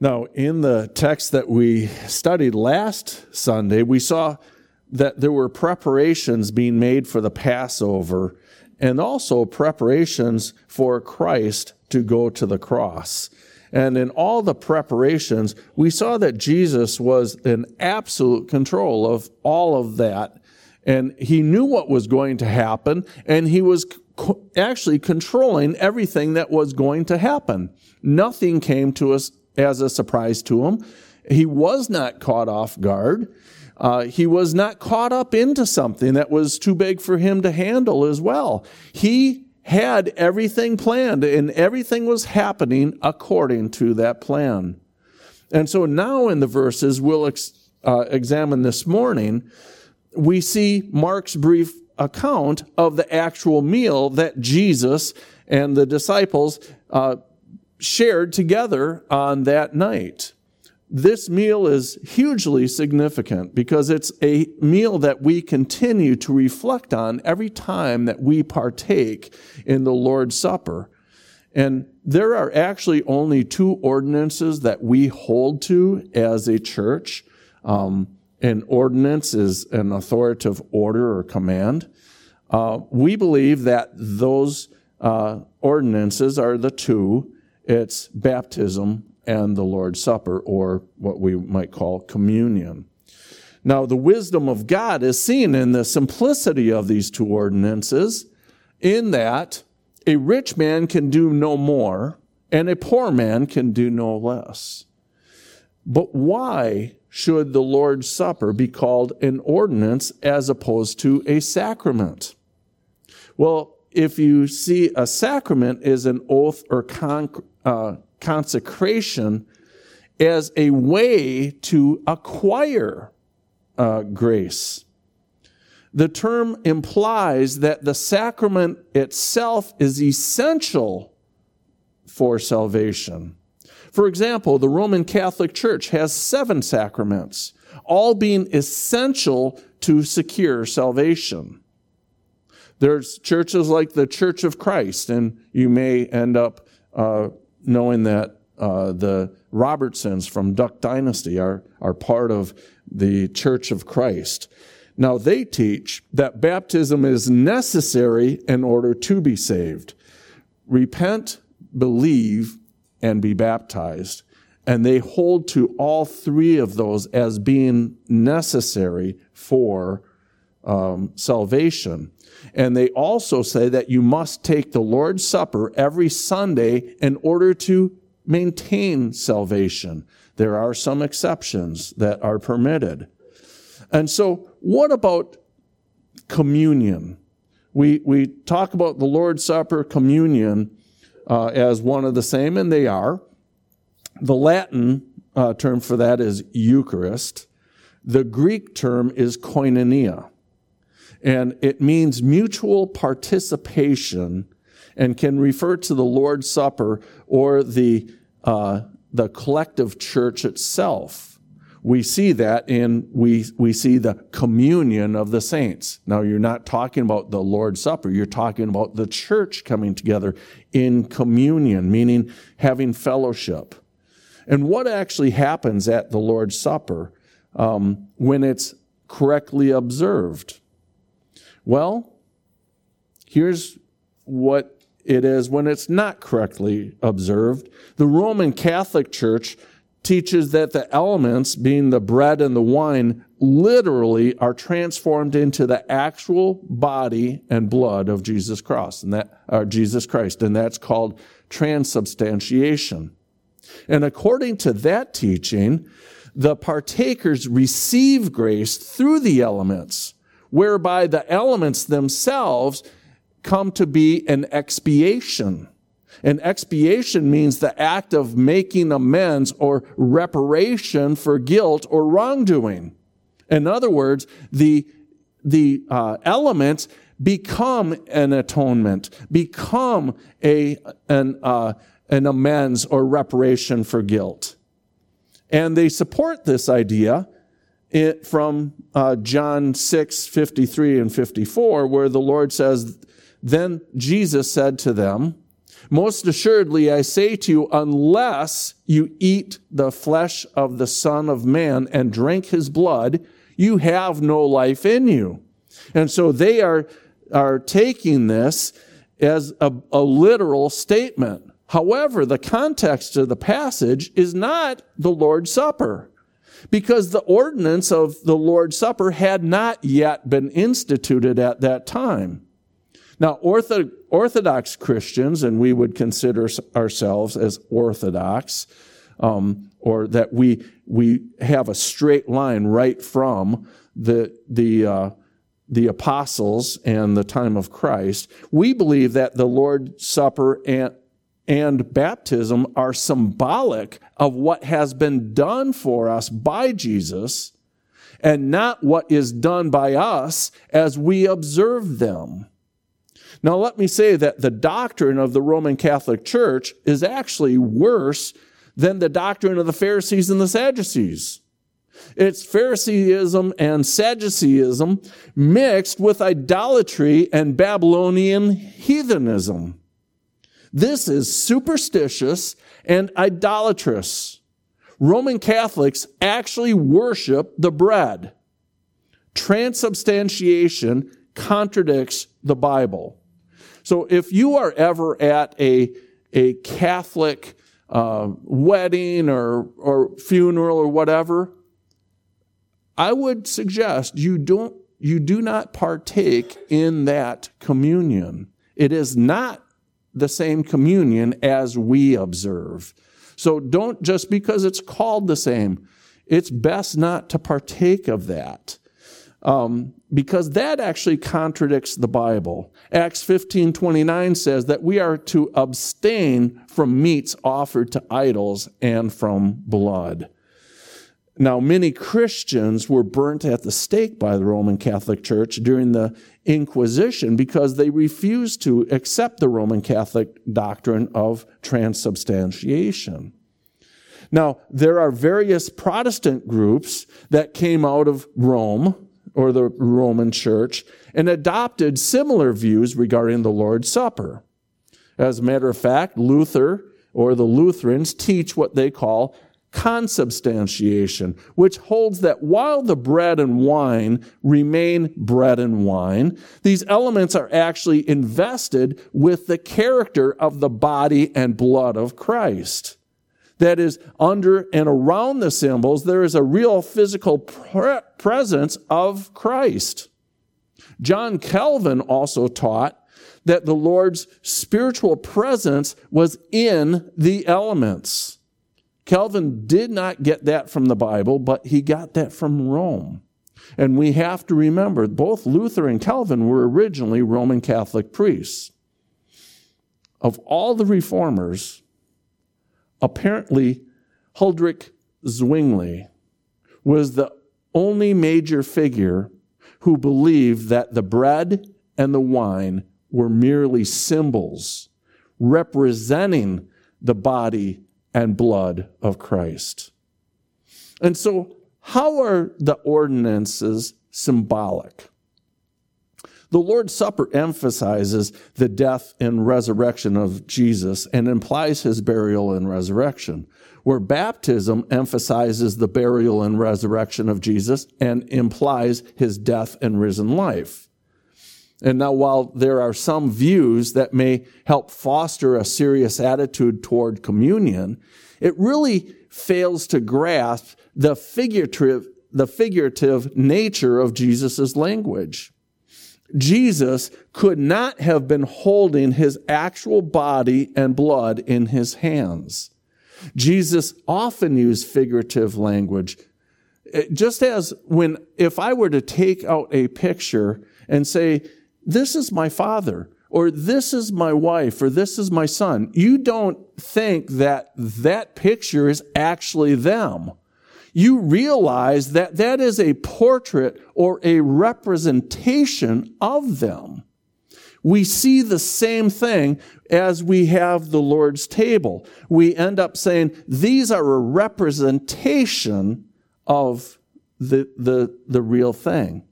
Now, in the text that we studied last Sunday, we saw that there were preparations being made for the Passover and also preparations for Christ to go to the cross. And in all the preparations, we saw that Jesus was in absolute control of all of that. And he knew what was going to happen, and he was actually controlling everything that was going to happen. Nothing came to us as a surprise to him. He was not caught off guard. Uh, he was not caught up into something that was too big for him to handle as well. He had everything planned and everything was happening according to that plan. And so now in the verses we'll ex- uh, examine this morning, we see Mark's brief account of the actual meal that Jesus and the disciples uh, shared together on that night. This meal is hugely significant because it's a meal that we continue to reflect on every time that we partake in the Lord's Supper. And there are actually only two ordinances that we hold to as a church. Um, an ordinance is an authoritative order or command. Uh, we believe that those uh, ordinances are the two it's baptism and the Lord's Supper, or what we might call communion. Now, the wisdom of God is seen in the simplicity of these two ordinances, in that a rich man can do no more and a poor man can do no less. But why should the Lord's Supper be called an ordinance as opposed to a sacrament? Well, if you see a sacrament is an oath or con- uh, consecration as a way to acquire uh, grace. The term implies that the sacrament itself is essential for salvation. For example, the Roman Catholic Church has seven sacraments, all being essential to secure salvation. There's churches like the Church of Christ, and you may end up uh, knowing that uh, the Robertsons from Duck Dynasty are, are part of the Church of Christ. Now, they teach that baptism is necessary in order to be saved. Repent, believe, and be baptized. And they hold to all three of those as being necessary for um, salvation. And they also say that you must take the Lord's Supper every Sunday in order to maintain salvation. There are some exceptions that are permitted. And so, what about communion? We, we talk about the Lord's Supper, communion, uh, as one of the same, and they are. The Latin uh, term for that is Eucharist. The Greek term is koinonia and it means mutual participation and can refer to the Lord's Supper or the, uh, the collective church itself. We see that in, we, we see the communion of the saints. Now, you're not talking about the Lord's Supper. You're talking about the church coming together in communion, meaning having fellowship. And what actually happens at the Lord's Supper um, when it's correctly observed? Well, here's what it is when it's not correctly observed. The Roman Catholic Church teaches that the elements, being the bread and the wine, literally are transformed into the actual body and blood of Jesus Christ, and that uh, Jesus Christ, and that's called transubstantiation. And according to that teaching, the partakers receive grace through the elements whereby the elements themselves come to be an expiation. An expiation means the act of making amends or reparation for guilt or wrongdoing. In other words, the, the uh, elements become an atonement, become a, an, uh, an amends or reparation for guilt. And they support this idea it, from uh, John 6, 53 and 54, where the Lord says, Then Jesus said to them, Most assuredly, I say to you, unless you eat the flesh of the Son of Man and drink his blood, you have no life in you. And so they are, are taking this as a, a literal statement. However, the context of the passage is not the Lord's Supper because the ordinance of the Lord's Supper had not yet been instituted at that time. Now, Orthodox Christians, and we would consider ourselves as Orthodox, um, or that we we have a straight line right from the the uh, the apostles and the time of Christ. We believe that the Lord's Supper and and baptism are symbolic of what has been done for us by Jesus and not what is done by us as we observe them. Now, let me say that the doctrine of the Roman Catholic Church is actually worse than the doctrine of the Pharisees and the Sadducees. It's Phariseeism and Sadduceeism mixed with idolatry and Babylonian heathenism. This is superstitious and idolatrous. Roman Catholics actually worship the bread. Transubstantiation contradicts the Bible. So if you are ever at a, a Catholic uh, wedding or, or funeral or whatever, I would suggest you don't you do not partake in that communion. It is not the same communion as we observe. So don't just because it's called the same, it's best not to partake of that. Um, because that actually contradicts the Bible. Acts 15 29 says that we are to abstain from meats offered to idols and from blood. Now, many Christians were burnt at the stake by the Roman Catholic Church during the Inquisition because they refused to accept the Roman Catholic doctrine of transubstantiation. Now, there are various Protestant groups that came out of Rome or the Roman Church and adopted similar views regarding the Lord's Supper. As a matter of fact, Luther or the Lutherans teach what they call consubstantiation, which holds that while the bread and wine remain bread and wine, these elements are actually invested with the character of the body and blood of Christ. That is, under and around the symbols, there is a real physical pre- presence of Christ. John Calvin also taught that the Lord's spiritual presence was in the elements. Calvin did not get that from the Bible, but he got that from Rome. And we have to remember both Luther and Calvin were originally Roman Catholic priests. Of all the reformers, apparently Huldrych Zwingli was the only major figure who believed that the bread and the wine were merely symbols representing the body and blood of Christ. And so, how are the ordinances symbolic? The Lord's Supper emphasizes the death and resurrection of Jesus and implies his burial and resurrection, where baptism emphasizes the burial and resurrection of Jesus and implies his death and risen life. And now, while there are some views that may help foster a serious attitude toward communion, it really fails to grasp the figurative, the figurative nature of Jesus' language. Jesus could not have been holding his actual body and blood in his hands. Jesus often used figurative language. Just as when, if I were to take out a picture and say, this is my father, or this is my wife, or this is my son. You don't think that that picture is actually them. You realize that that is a portrait or a representation of them. We see the same thing as we have the Lord's table. We end up saying these are a representation of the, the, the real thing.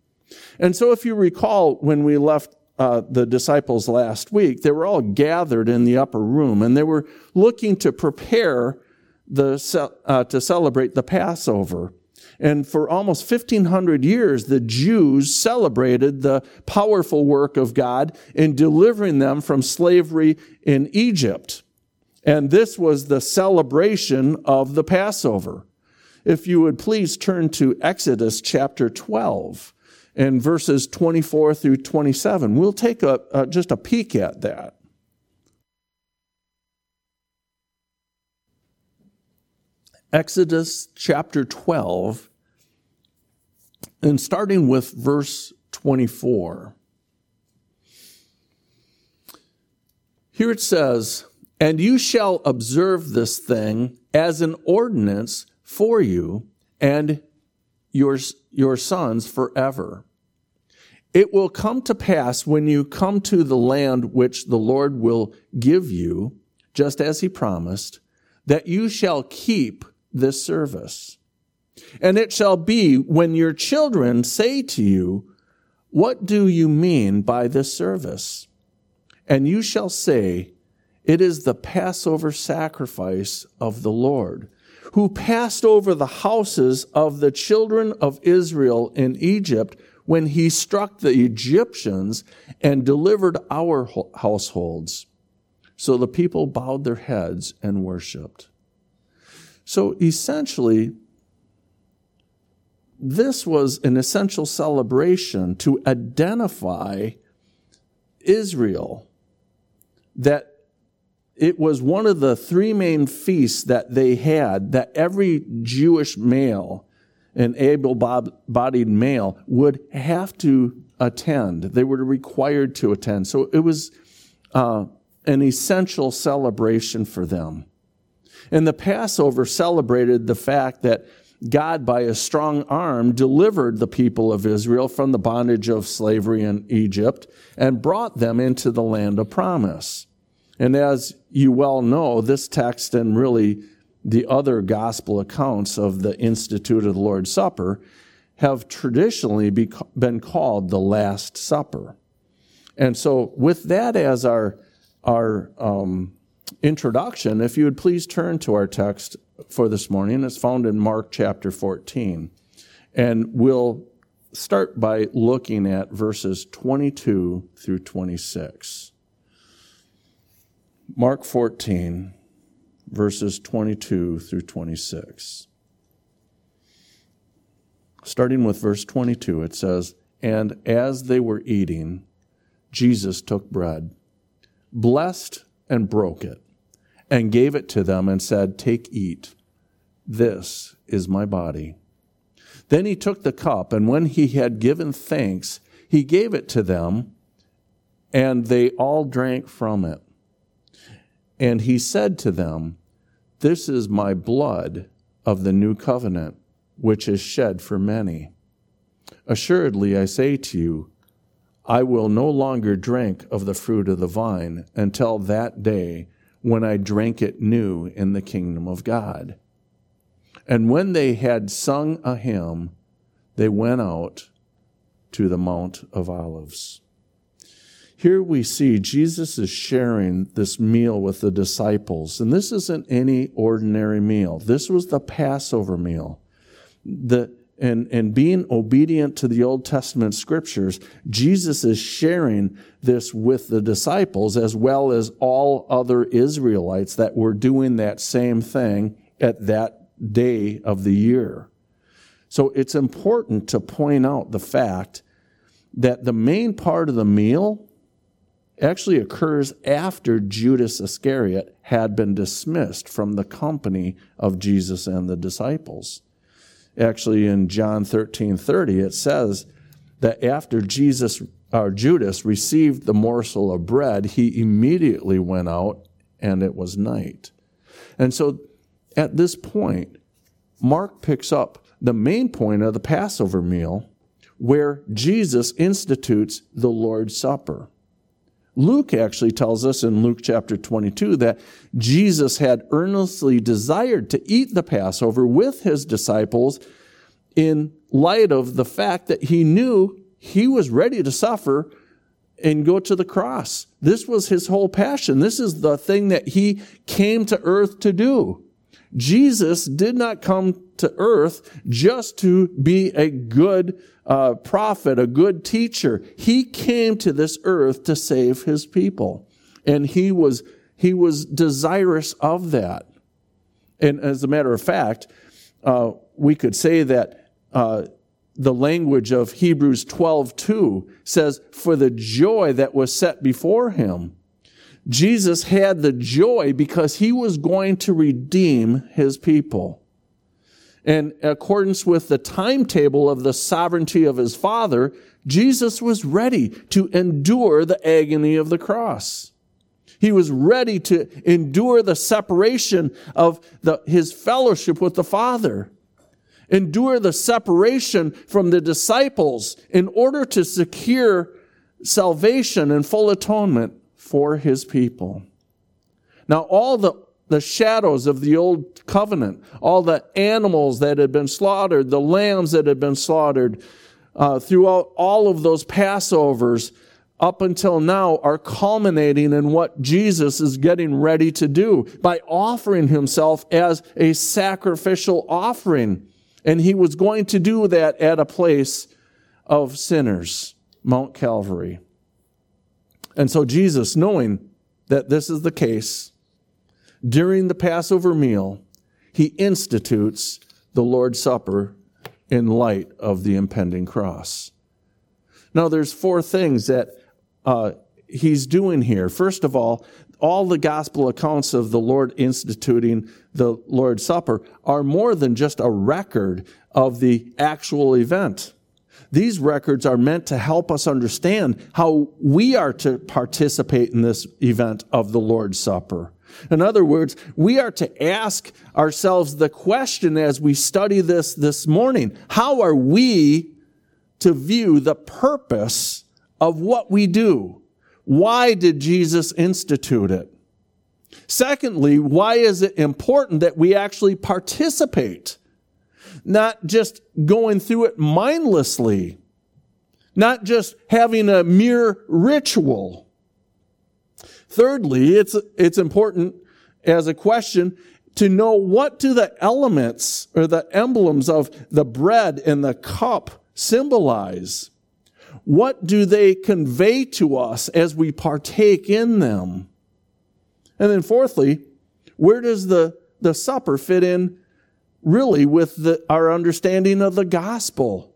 And so, if you recall, when we left uh, the disciples last week, they were all gathered in the upper room and they were looking to prepare the, uh, to celebrate the Passover. And for almost 1500 years, the Jews celebrated the powerful work of God in delivering them from slavery in Egypt. And this was the celebration of the Passover. If you would please turn to Exodus chapter 12 and verses 24 through 27. We'll take a, a, just a peek at that. Exodus chapter 12, and starting with verse 24. Here it says, And you shall observe this thing as an ordinance for you and your, your sons forever. It will come to pass when you come to the land which the Lord will give you, just as he promised, that you shall keep this service. And it shall be when your children say to you, What do you mean by this service? And you shall say, It is the Passover sacrifice of the Lord, who passed over the houses of the children of Israel in Egypt when he struck the Egyptians and delivered our households. So the people bowed their heads and worshiped. So essentially, this was an essential celebration to identify Israel, that it was one of the three main feasts that they had that every Jewish male, an able bodied male, would have to attend. They were required to attend. So it was uh, an essential celebration for them. And the Passover celebrated the fact that God, by a strong arm, delivered the people of Israel from the bondage of slavery in Egypt and brought them into the land of promise. And as you well know, this text and really the other gospel accounts of the Institute of the Lord's Supper have traditionally been called the Last Supper. And so, with that as our, our um, introduction, if you would please turn to our text for this morning. It's found in Mark chapter 14. And we'll start by looking at verses 22 through 26. Mark 14, verses 22 through 26. Starting with verse 22, it says, And as they were eating, Jesus took bread, blessed and broke it and gave it to them and said, Take, eat. This is my body. Then he took the cup, and when he had given thanks, he gave it to them, and they all drank from it. And he said to them, This is my blood of the new covenant, which is shed for many. Assuredly, I say to you, I will no longer drink of the fruit of the vine until that day when I drink it new in the kingdom of God. And when they had sung a hymn, they went out to the Mount of Olives. Here we see Jesus is sharing this meal with the disciples, and this isn't any ordinary meal. This was the Passover meal. The, and, and being obedient to the Old Testament scriptures, Jesus is sharing this with the disciples as well as all other Israelites that were doing that same thing at that day of the year. So it's important to point out the fact that the main part of the meal actually occurs after Judas Iscariot had been dismissed from the company of Jesus and the disciples. Actually, in John 13 30, it says that after Jesus or Judas received the morsel of bread, he immediately went out and it was night. And so at this point, Mark picks up the main point of the Passover meal where Jesus institutes the Lord's Supper. Luke actually tells us in Luke chapter 22 that Jesus had earnestly desired to eat the Passover with his disciples in light of the fact that he knew he was ready to suffer and go to the cross. This was his whole passion. This is the thing that he came to earth to do. Jesus did not come to earth just to be a good uh, prophet, a good teacher. He came to this earth to save his people. And he was, he was desirous of that. And as a matter of fact, uh, we could say that uh, the language of Hebrews 12 2 says, For the joy that was set before him, Jesus had the joy because he was going to redeem his people. In accordance with the timetable of the sovereignty of his Father, Jesus was ready to endure the agony of the cross. He was ready to endure the separation of the, his fellowship with the Father endure the separation from the disciples in order to secure salvation and full atonement for his people. Now, all the, the shadows of the old covenant, all the animals that had been slaughtered, the lambs that had been slaughtered, uh, throughout all of those Passovers, up until now are culminating in what Jesus is getting ready to do by offering himself as a sacrificial offering. And he was going to do that at a place of sinners, Mount Calvary. And so Jesus, knowing that this is the case, during the Passover meal, he institutes the Lord's Supper in light of the impending cross. Now, there's four things that uh, he's doing here. First of all, all the gospel accounts of the Lord instituting the Lord's Supper are more than just a record of the actual event. These records are meant to help us understand how we are to participate in this event of the Lord's Supper. In other words, we are to ask ourselves the question as we study this this morning. How are we to view the purpose of what we do? Why did Jesus institute it? Secondly, why is it important that we actually participate? Not just going through it mindlessly, not just having a mere ritual. Thirdly, it's, it's important as a question to know what do the elements or the emblems of the bread and the cup symbolize? What do they convey to us as we partake in them? And then fourthly, where does the, the supper fit in really with the, our understanding of the gospel?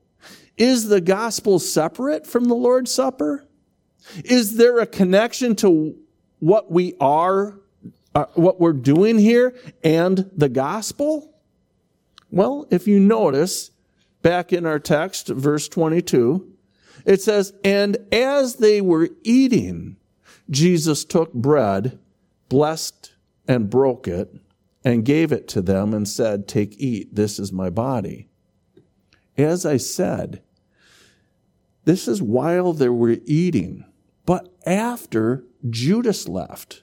Is the gospel separate from the Lord's Supper? Is there a connection to what we are, uh, what we're doing here and the gospel? Well, if you notice back in our text, verse 22, it says, And as they were eating, Jesus took bread, blessed and broke it, and gave it to them and said, Take, eat, this is my body. As I said, this is while they were eating, but after Judas left.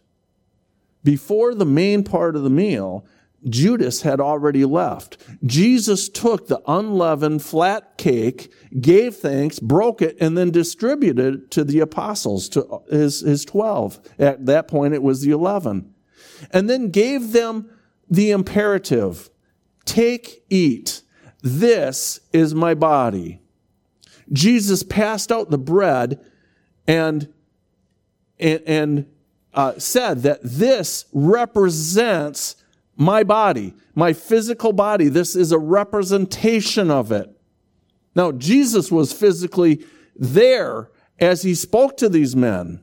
Before the main part of the meal, Judas had already left. Jesus took the unleavened flat cake, gave thanks, broke it, and then distributed it to the apostles, to his, his 12. At that point, it was the 11. And then gave them the imperative take, eat. This is my body. Jesus passed out the bread and, and, and uh, said that this represents my body, my physical body. This is a representation of it. Now, Jesus was physically there as he spoke to these men.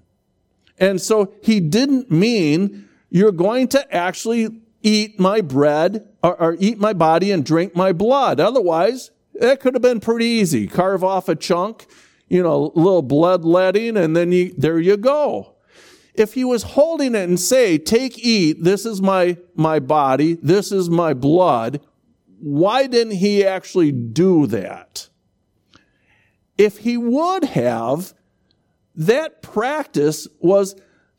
And so he didn't mean you're going to actually eat my bread or, or, eat my body and drink my blood. Otherwise, that could have been pretty easy. Carve off a chunk, you know, a little bloodletting, and then you, there you go if he was holding it and say, take, eat, this is my, my body, this is my blood, why didn't he actually do that? If he would have, that practice was,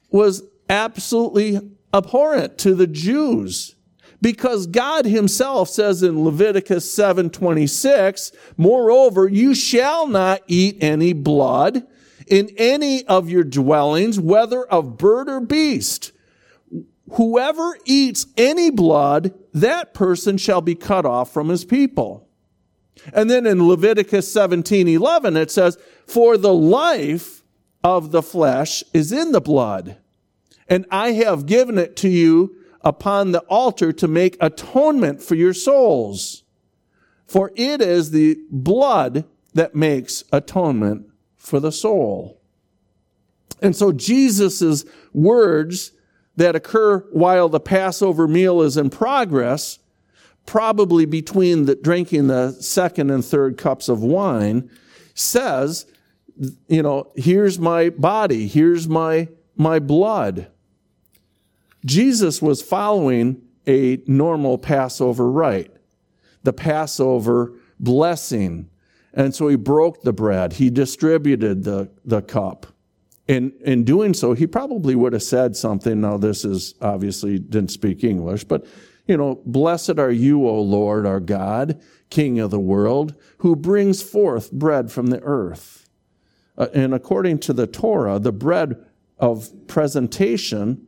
was absolutely abhorrent to the Jews because God himself says in Leviticus 7:26, moreover, you shall not eat any blood in any of your dwellings, whether of bird or beast. Whoever eats any blood, that person shall be cut off from his people. And then in Leviticus 17 11, it says, For the life of the flesh is in the blood, and I have given it to you upon the altar to make atonement for your souls. For it is the blood that makes atonement for the soul. And so Jesus' words that occur while the Passover meal is in progress, probably between the drinking the second and third cups of wine, says, you know, here's my body, here's my, my blood. Jesus was following a normal Passover rite, the Passover blessing. And so he broke the bread, he distributed the, the cup. In, in doing so, he probably would have said something. Now, this is obviously didn't speak English, but you know, blessed are you, O Lord, our God, King of the world, who brings forth bread from the earth. Uh, and according to the Torah, the bread of presentation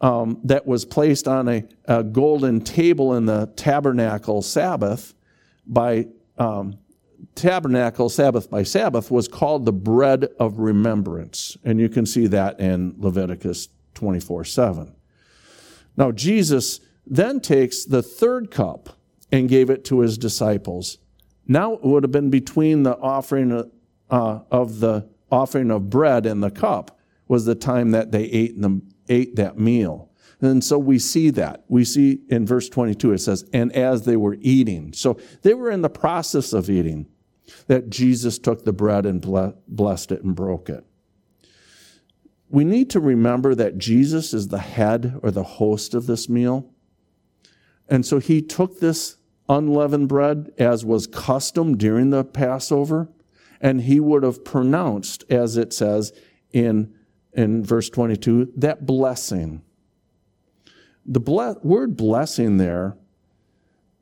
um, that was placed on a, a, golden table in the tabernacle Sabbath by um, tabernacle Sabbath by Sabbath was called the bread of remembrance. And you can see that in Leviticus 24 7. Now, Jesus then takes the third cup and gave it to his disciples. Now it would have been between the offering uh, of the offering of bread and the cup was the time that they ate in the ate that meal. And so we see that. We see in verse 22, it says, and as they were eating. So they were in the process of eating that Jesus took the bread and blessed it and broke it. We need to remember that Jesus is the head or the host of this meal. And so he took this unleavened bread as was custom during the Passover, and he would have pronounced, as it says in in verse 22, that blessing. The ble- word blessing there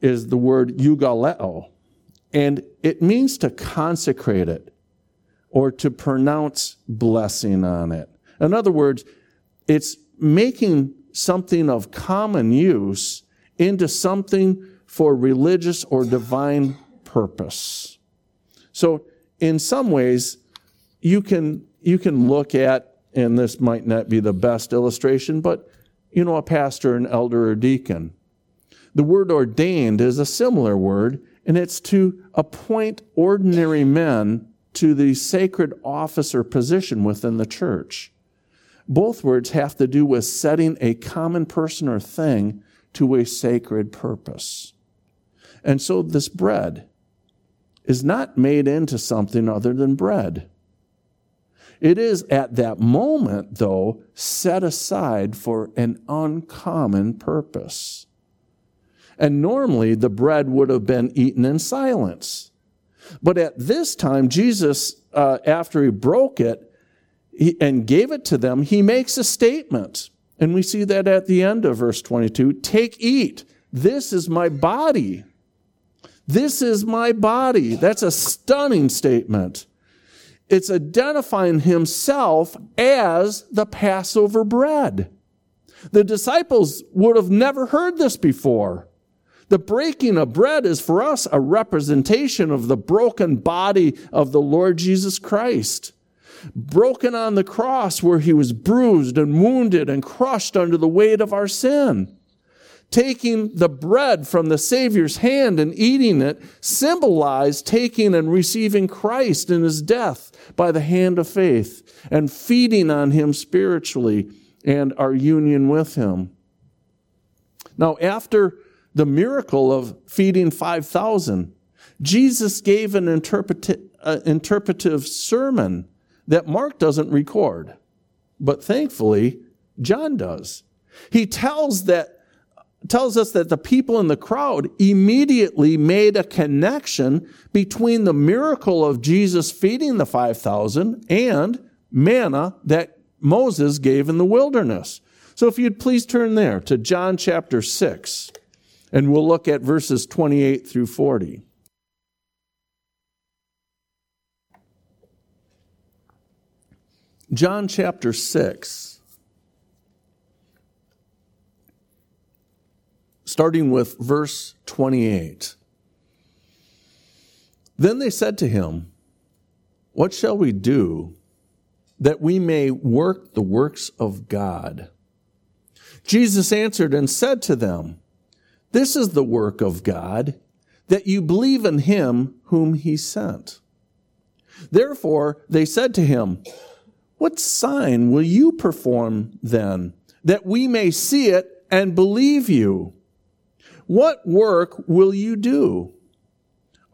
is the word eugaleo, and it means to consecrate it or to pronounce blessing on it. In other words, it's making something of common use into something for religious or divine purpose. So, in some ways, you can, you can look at and this might not be the best illustration, but you know, a pastor, an elder, or deacon. The word ordained is a similar word, and it's to appoint ordinary men to the sacred office or position within the church. Both words have to do with setting a common person or thing to a sacred purpose. And so this bread is not made into something other than bread. It is at that moment, though, set aside for an uncommon purpose. And normally the bread would have been eaten in silence. But at this time, Jesus, uh, after he broke it and gave it to them, he makes a statement. And we see that at the end of verse 22 Take, eat. This is my body. This is my body. That's a stunning statement it's identifying himself as the Passover bread. The disciples would have never heard this before. The breaking of bread is for us a representation of the broken body of the Lord Jesus Christ. Broken on the cross where he was bruised and wounded and crushed under the weight of our sin taking the bread from the Savior's hand and eating it symbolized taking and receiving Christ in his death by the hand of faith and feeding on him spiritually and our union with him. Now, after the miracle of feeding 5,000, Jesus gave an interpreti- uh, interpretive sermon that Mark doesn't record, but thankfully, John does. He tells that tells us that the people in the crowd immediately made a connection between the miracle of Jesus feeding the 5,000 and manna that Moses gave in the wilderness. So if you'd please turn there to John chapter 6, and we'll look at verses 28 through 40. John chapter 6, starting with verse 28. Then they said to him, What shall we do that we may work the works of God? Jesus answered and said to them, This is the work of God, that you believe in him whom he sent. Therefore they said to him, What sign will you perform then, that we may see it and believe you? What work will you do?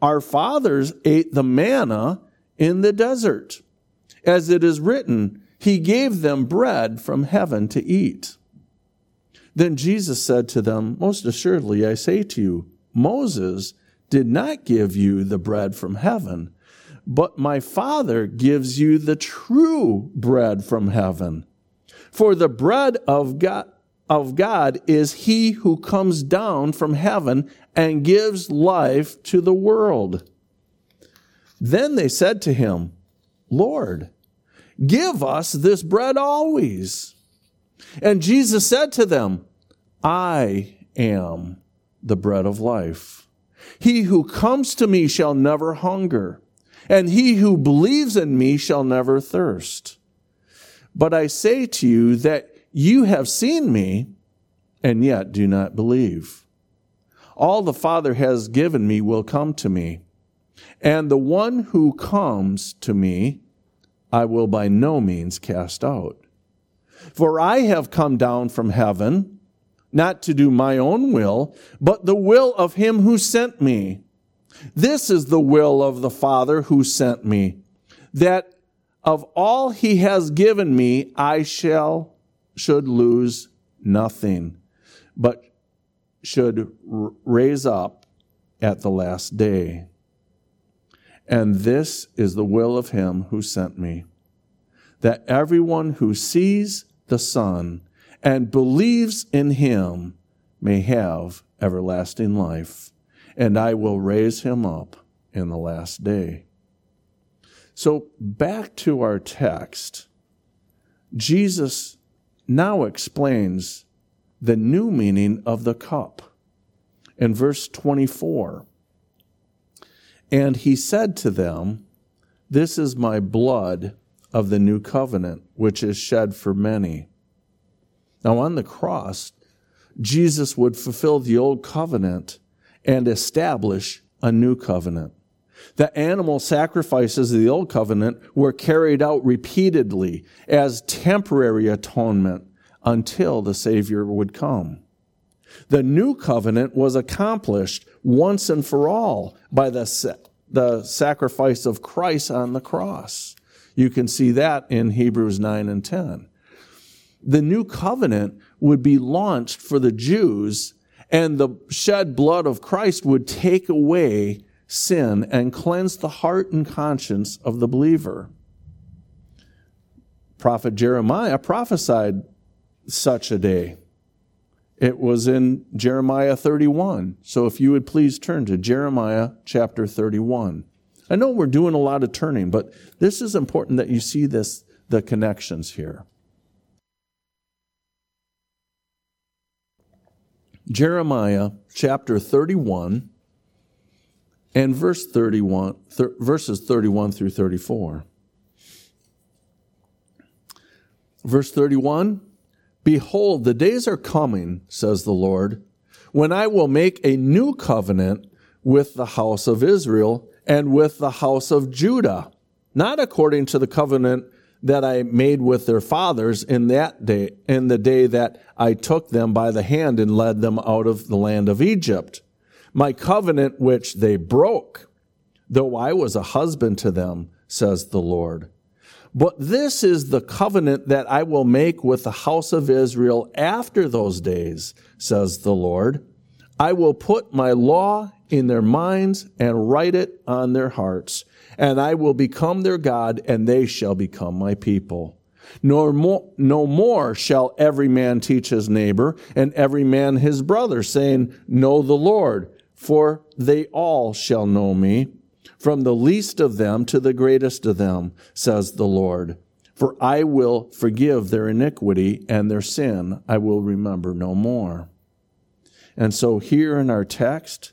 Our fathers ate the manna in the desert. As it is written, He gave them bread from heaven to eat. Then Jesus said to them, Most assuredly, I say to you, Moses did not give you the bread from heaven, but my Father gives you the true bread from heaven. For the bread of God, of God is he who comes down from heaven and gives life to the world. Then they said to him, Lord, give us this bread always. And Jesus said to them, I am the bread of life. He who comes to me shall never hunger, and he who believes in me shall never thirst. But I say to you that you have seen me, and yet do not believe. All the Father has given me will come to me, and the one who comes to me, I will by no means cast out. For I have come down from heaven, not to do my own will, but the will of him who sent me. This is the will of the Father who sent me, that of all he has given me, I shall, should lose nothing, but should raise up at the last day. And this is the will of him who sent me, that everyone who sees the Son and believes in him may have everlasting life, and I will raise him up in the last day. So, back to our text, Jesus now explains the new meaning of the cup. In verse 24, and he said to them, This is my blood of the new covenant, which is shed for many. Now, on the cross, Jesus would fulfill the old covenant and establish a new covenant. The animal sacrifices of the old covenant were carried out repeatedly as temporary atonement until the Savior would come. The new covenant was accomplished once and for all by the, the sacrifice of Christ on the cross. You can see that in Hebrews 9 and 10. The new covenant would be launched for the Jews, and the shed blood of Christ would take away sin and cleanse the heart and conscience of the believer. Prophet Jeremiah prophesied such a day. It was in Jeremiah 31. So if you would please turn to Jeremiah chapter 31. I know we're doing a lot of turning, but this is important that you see this, the connections here. Jeremiah chapter 31 and verse 31, th- verses 31 through 34. Verse 31 Behold, the days are coming, says the Lord, when I will make a new covenant with the house of Israel and with the house of Judah, not according to the covenant that I made with their fathers in that day, in the day that I took them by the hand and led them out of the land of Egypt. My covenant which they broke, though I was a husband to them, says the Lord. But this is the covenant that I will make with the house of Israel after those days, says the Lord. I will put my law in their minds and write it on their hearts, and I will become their God, and they shall become my people. Nor more, no more shall every man teach his neighbor and every man his brother, saying, Know the Lord, for they all shall know me from the least of them to the greatest of them, says the Lord. For I will forgive their iniquity and their sin I will remember no more. And so here in our text,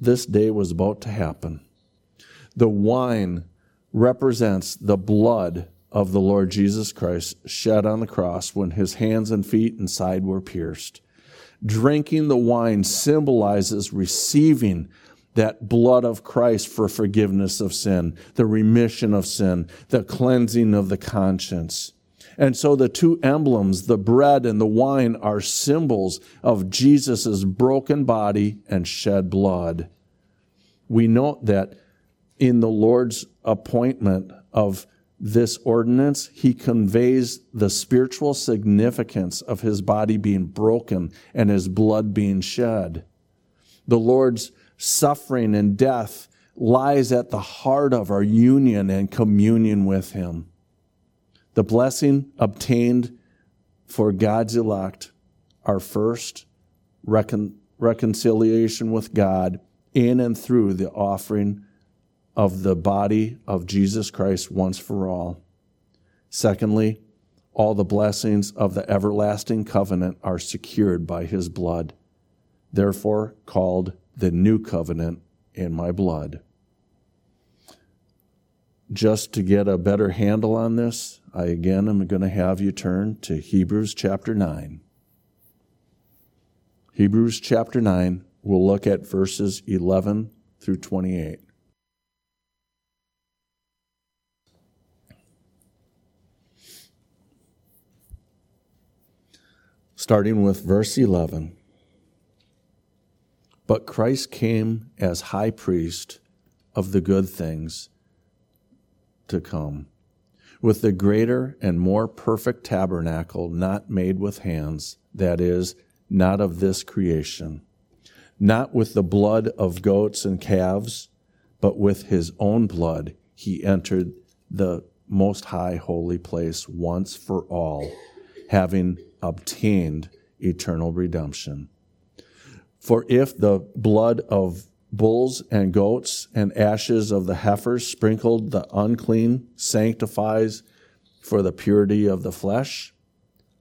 this day was about to happen. The wine represents the blood of the Lord Jesus Christ shed on the cross when his hands and feet and side were pierced. Drinking the wine symbolizes receiving that blood of Christ for forgiveness of sin, the remission of sin, the cleansing of the conscience. And so the two emblems, the bread and the wine, are symbols of Jesus' broken body and shed blood. We note that in the Lord's appointment of this ordinance, he conveys the spiritual significance of his body being broken and his blood being shed. The Lord's suffering and death lies at the heart of our union and communion with him. The blessing obtained for God's elect, our first recon- reconciliation with God in and through the offering of the body of Jesus Christ once for all. Secondly, all the blessings of the everlasting covenant are secured by his blood, therefore called the new covenant in my blood. Just to get a better handle on this, I again am going to have you turn to Hebrews chapter 9. Hebrews chapter 9, we'll look at verses 11 through 28. Starting with verse 11. But Christ came as high priest of the good things to come with the greater and more perfect tabernacle not made with hands, that is, not of this creation, not with the blood of goats and calves, but with his own blood he entered the most high holy place once for all, having obtained eternal redemption. For if the blood of bulls and goats and ashes of the heifers sprinkled the unclean sanctifies for the purity of the flesh,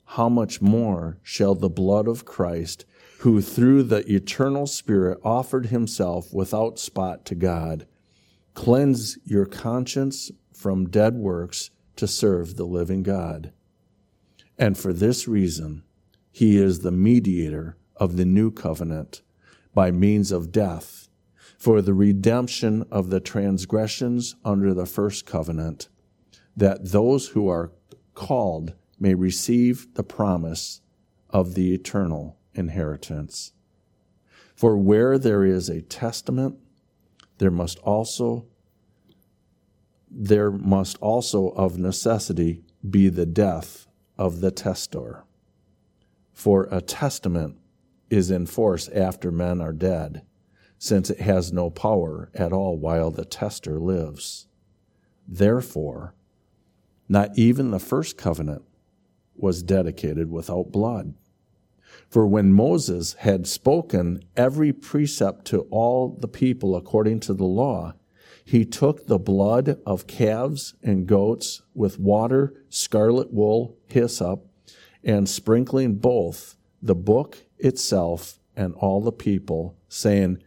how much more shall the blood of Christ, who through the eternal Spirit offered himself without spot to God, cleanse your conscience from dead works to serve the living God? And for this reason, he is the mediator of the new covenant by means of death for the redemption of the transgressions under the first covenant, that those who are called may receive the promise of the eternal inheritance. For where there is a testament, there must also there must also of necessity be the death of the testor. For a testament is in force after men are dead since it has no power at all while the tester lives. Therefore, not even the first covenant was dedicated without blood. For when Moses had spoken every precept to all the people according to the law, he took the blood of calves and goats with water, scarlet wool, hyssop, and sprinkling both the book itself and all the people, saying,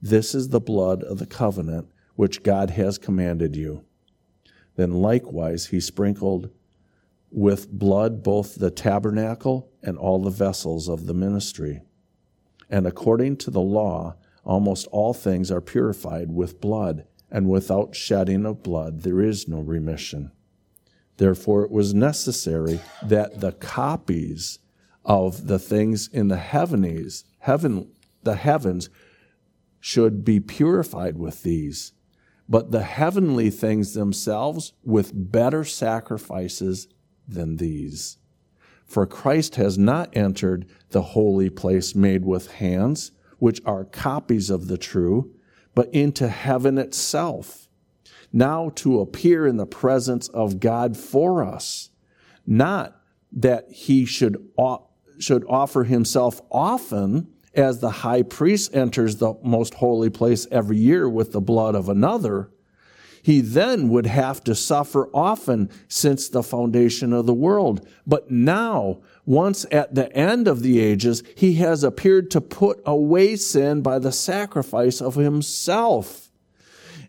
this is the blood of the covenant which God has commanded you. Then likewise he sprinkled with blood both the tabernacle and all the vessels of the ministry. And according to the law, almost all things are purified with blood, and without shedding of blood there is no remission. Therefore, it was necessary that the copies of the things in the heavens, heaven, the heavens should be purified with these, but the heavenly things themselves with better sacrifices than these. For Christ has not entered the holy place made with hands, which are copies of the true, but into heaven itself, now to appear in the presence of God for us. Not that he should, should offer himself often, as the high priest enters the most holy place every year with the blood of another, he then would have to suffer often since the foundation of the world. But now, once at the end of the ages, he has appeared to put away sin by the sacrifice of himself.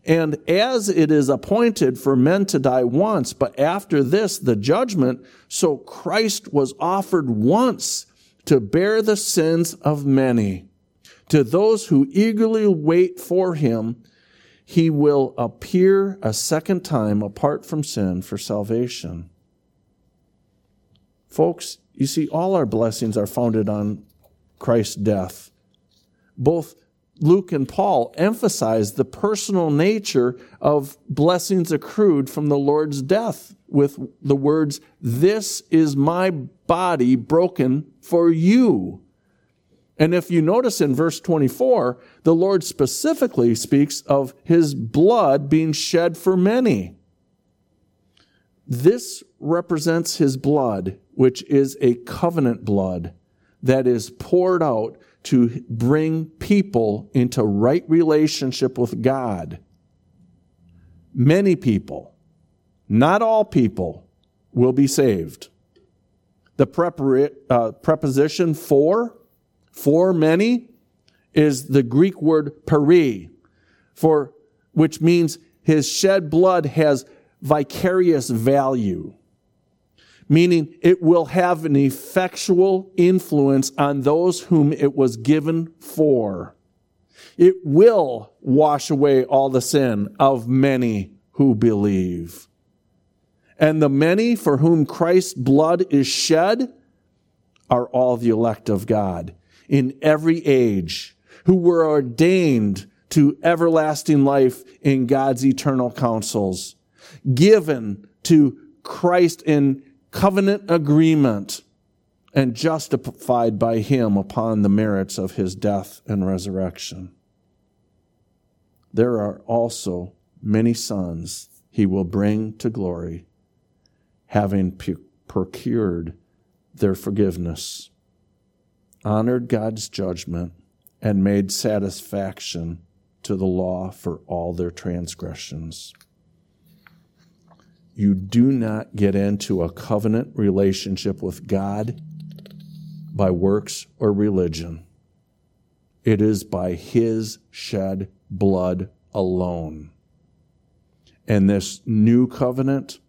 And as it is appointed for men to die once, but after this the judgment, so Christ was offered once to bear the sins of many. To those who eagerly wait for him, he will appear a second time apart from sin for salvation. Folks, you see, all our blessings are founded on Christ's death. Both Luke and Paul emphasize the personal nature of blessings accrued from the Lord's death with the words, This is my body broken for you. And if you notice in verse 24, the Lord specifically speaks of his blood being shed for many. This represents his blood, which is a covenant blood that is poured out to bring people into right relationship with God. Many people, not all people, will be saved. The prepar- uh, preposition for for many is the Greek word peri, for which means his shed blood has vicarious value, meaning it will have an effectual influence on those whom it was given for. It will wash away all the sin of many who believe. And the many for whom Christ's blood is shed are all the elect of God in every age who were ordained to everlasting life in God's eternal counsels, given to Christ in covenant agreement and justified by him upon the merits of his death and resurrection. There are also many sons he will bring to glory, having procured their forgiveness honored God's judgment, and made satisfaction to the law for all their transgressions. You do not get into a covenant relationship with God by works or religion. It is by His shed blood alone. And this new covenant,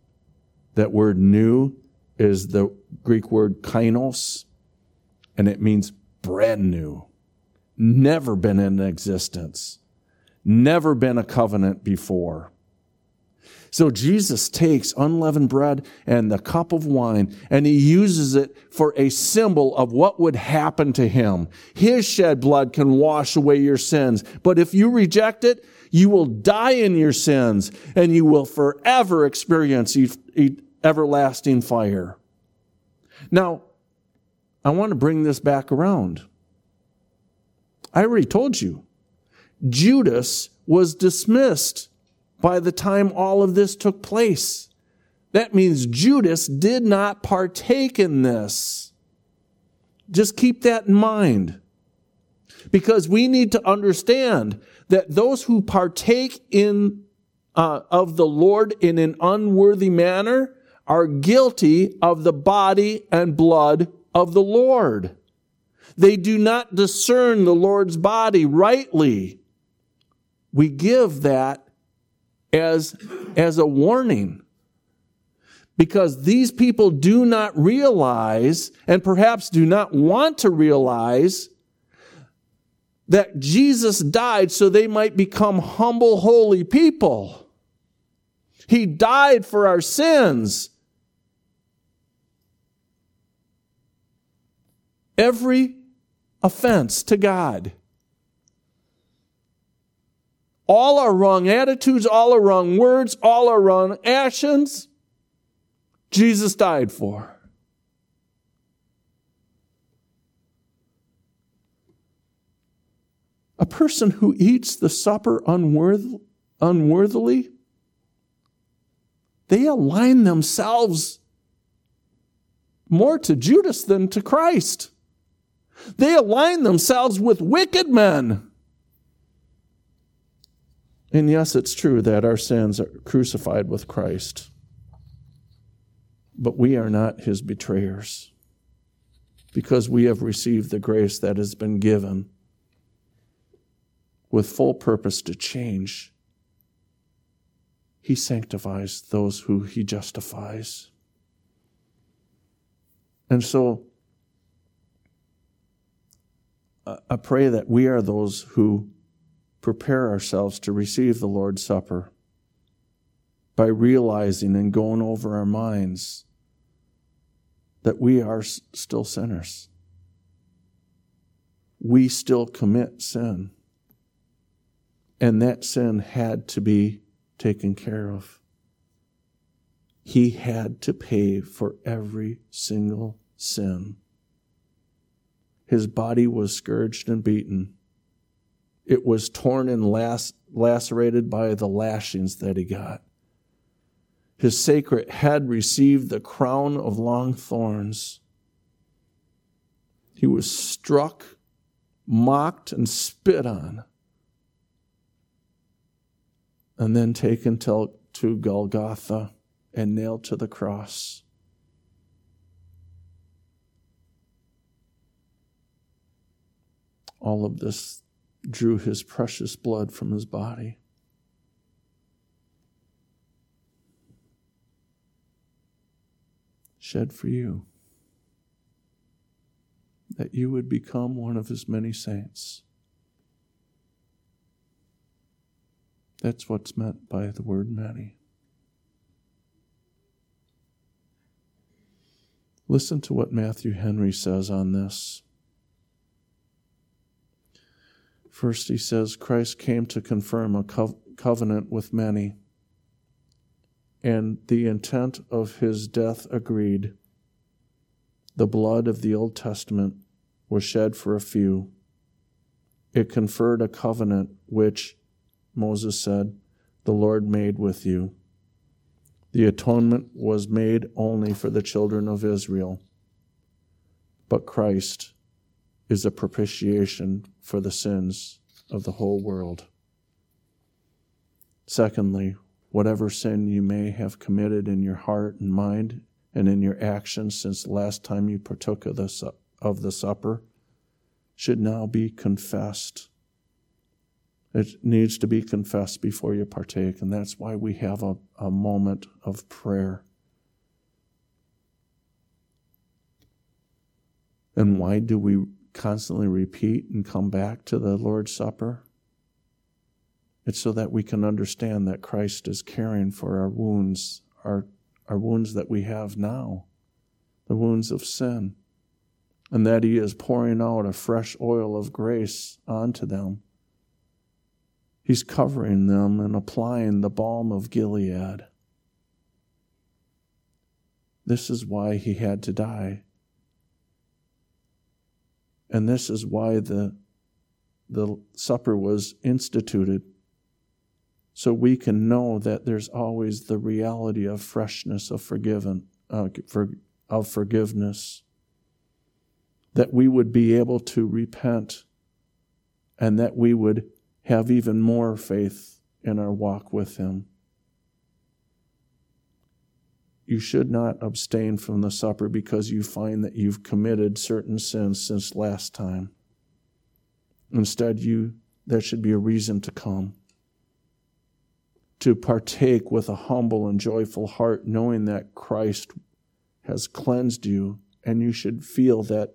that word new is the Greek word kainos, and it means brand new, never been in existence, never been a covenant before. So Jesus takes unleavened bread and the cup of wine and he uses it for a symbol of what would happen to him. His shed blood can wash away your sins. But if you reject it, you will die in your sins and you will forever experience everlasting fire. Now, I want to bring this back around. I already told you. Judas was dismissed by the time all of this took place. That means Judas did not partake in this. Just keep that in mind. Because we need to understand that those who partake in uh, of the Lord in an unworthy manner are guilty of the body and blood of the Lord. They do not discern the Lord's body rightly. We give that as, as a warning. Because these people do not realize, and perhaps do not want to realize, that Jesus died so they might become humble, holy people. He died for our sins. Every offense to God. All our wrong attitudes, all our wrong words, all our wrong actions, Jesus died for. A person who eats the supper unworth- unworthily, they align themselves more to Judas than to Christ. They align themselves with wicked men. And yes, it's true that our sins are crucified with Christ, but we are not his betrayers because we have received the grace that has been given with full purpose to change. He sanctifies those who he justifies. And so I pray that we are those who prepare ourselves to receive the Lord's Supper by realizing and going over our minds that we are still sinners. We still commit sin. And that sin had to be taken care of. He had to pay for every single sin. His body was scourged and beaten. It was torn and lac- lacerated by the lashings that he got. His sacred head received the crown of long thorns. He was struck, mocked, and spit on, and then taken to Golgotha and nailed to the cross. All of this drew his precious blood from his body. Shed for you, that you would become one of his many saints. That's what's meant by the word many. Listen to what Matthew Henry says on this. First, he says Christ came to confirm a co- covenant with many, and the intent of his death agreed. The blood of the Old Testament was shed for a few. It conferred a covenant which, Moses said, the Lord made with you. The atonement was made only for the children of Israel, but Christ is a propitiation for the sins of the whole world. Secondly, whatever sin you may have committed in your heart and mind and in your actions since the last time you partook of the, of the supper should now be confessed. It needs to be confessed before you partake, and that's why we have a, a moment of prayer. And why do we constantly repeat and come back to the Lord's Supper? It's so that we can understand that Christ is caring for our wounds, our, our wounds that we have now, the wounds of sin, and that He is pouring out a fresh oil of grace onto them. He's covering them and applying the balm of Gilead. This is why He had to die and this is why the, the supper was instituted. So we can know that there's always the reality of freshness of forgiven, uh, for, of forgiveness. That we would be able to repent and that we would have even more faith in our walk with Him you should not abstain from the supper because you find that you've committed certain sins since last time. Instead, you there should be a reason to come. To partake with a humble and joyful heart, knowing that Christ has cleansed you, and you should feel that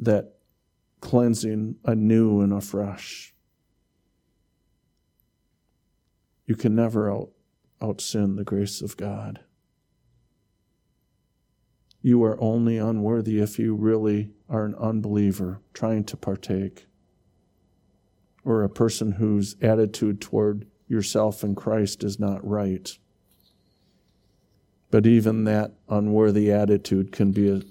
that cleansing anew and afresh. You can never out, out sin the grace of God. You are only unworthy if you really are an unbeliever trying to partake, or a person whose attitude toward yourself and Christ is not right. But even that unworthy attitude can be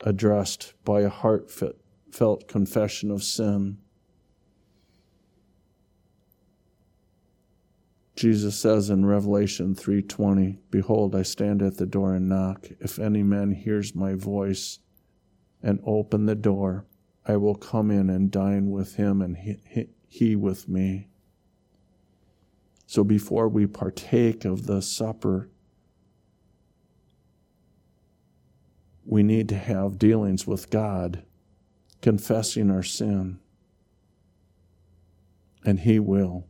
addressed by a heartfelt confession of sin Jesus says in Revelation 3:20, "Behold, I stand at the door and knock. If any man hears my voice and open the door, I will come in and dine with him and he, he, he with me." So before we partake of the supper, we need to have dealings with God, confessing our sin, and He will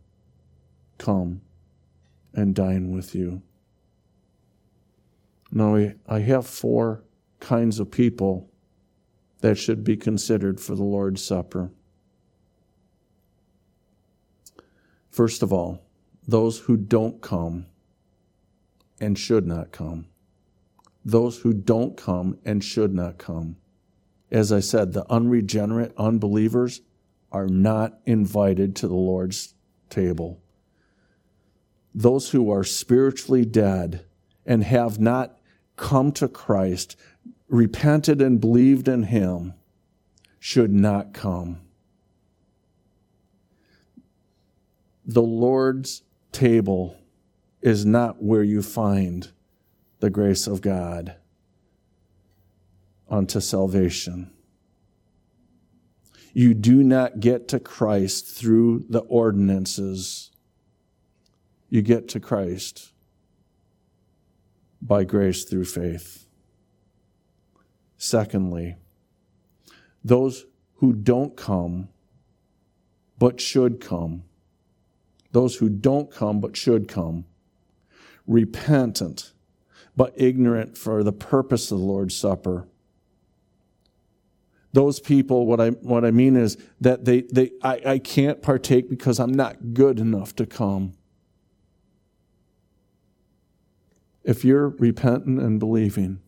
come and dine with you. Now, I have four kinds of people that should be considered for the Lord's Supper. First of all, those who don't come and should not come. Those who don't come and should not come. As I said, the unregenerate unbelievers are not invited to the Lord's table. Those who are spiritually dead and have not come to Christ, repented and believed in Him, should not come. The Lord's table is not where you find the grace of God unto salvation. You do not get to Christ through the ordinances. You get to Christ by grace through faith. Secondly, those who don't come but should come those who don't come but should come, repentant but ignorant for the purpose of the Lord's Supper. Those people, what I, what I mean is that they, they, I, I can't partake because I'm not good enough to come. If you're repentant and believing,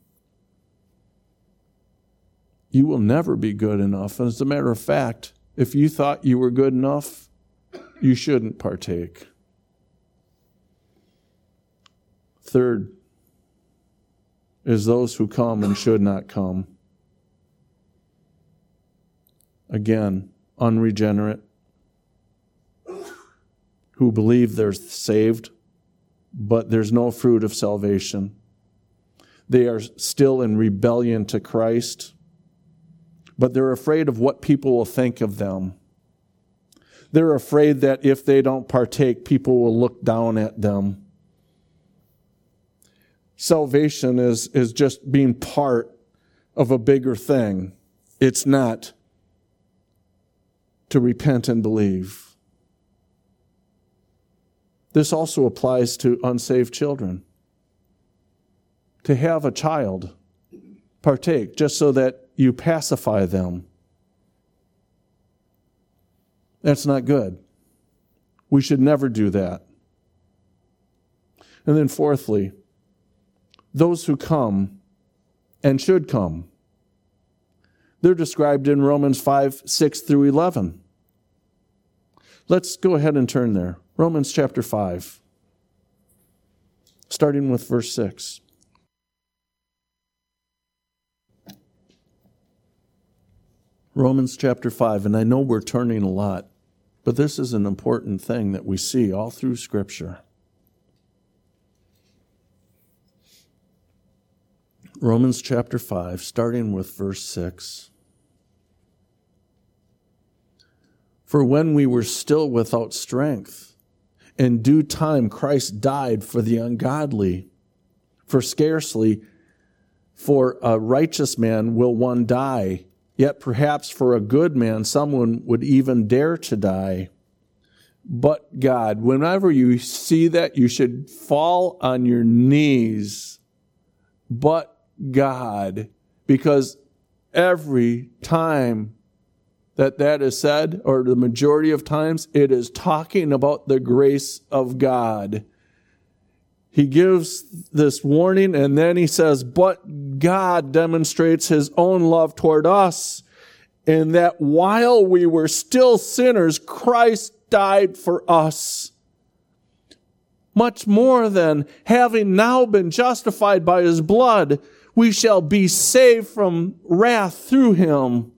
you will never be good enough. And as a matter of fact, if you thought you were good enough, you shouldn't partake. Third is those who come and should not come. Again, unregenerate, who believe they're saved, but there's no fruit of salvation. They are still in rebellion to Christ, but they're afraid of what people will think of them. They're afraid that if they don't partake, people will look down at them. Salvation is, is just being part of a bigger thing. It's not to repent and believe. This also applies to unsaved children. To have a child partake just so that you pacify them that's not good. We should never do that. And then, fourthly, those who come and should come. They're described in Romans 5 6 through 11. Let's go ahead and turn there. Romans chapter 5, starting with verse 6. Romans chapter 5, and I know we're turning a lot, but this is an important thing that we see all through Scripture. Romans chapter 5, starting with verse 6. For when we were still without strength, in due time Christ died for the ungodly. For scarcely for a righteous man will one die Yet perhaps for a good man, someone would even dare to die. But God, whenever you see that, you should fall on your knees. But God, because every time that that is said, or the majority of times, it is talking about the grace of God. He gives this warning and then he says, But God demonstrates his own love toward us in that while we were still sinners, Christ died for us. Much more than having now been justified by his blood, we shall be saved from wrath through him.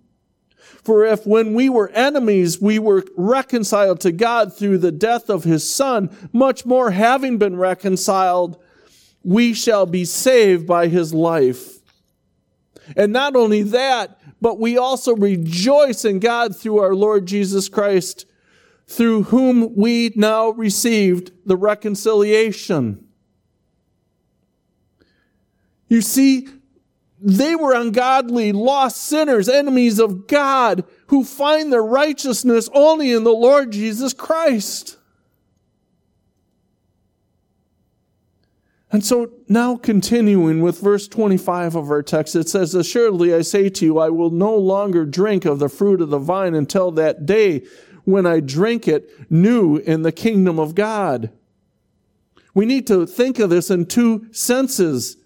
For if when we were enemies, we were reconciled to God through the death of his son, much more having been reconciled, we shall be saved by his life. And not only that, but we also rejoice in God through our Lord Jesus Christ, through whom we now received the reconciliation. You see, they were ungodly, lost sinners, enemies of God, who find their righteousness only in the Lord Jesus Christ. And so now continuing with verse 25 of our text, it says, Assuredly I say to you, I will no longer drink of the fruit of the vine until that day when I drink it new in the kingdom of God. We need to think of this in two senses.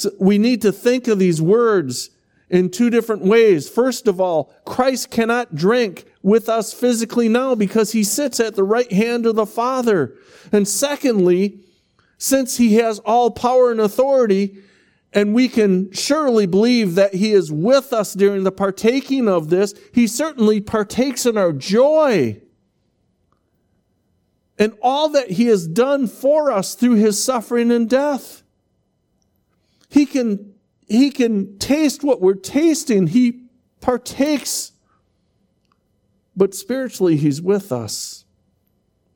So we need to think of these words in two different ways. First of all, Christ cannot drink with us physically now because he sits at the right hand of the Father. And secondly, since he has all power and authority, and we can surely believe that he is with us during the partaking of this, he certainly partakes in our joy. And all that he has done for us through his suffering and death. He can, he can taste what we're tasting. He partakes. But spiritually, he's with us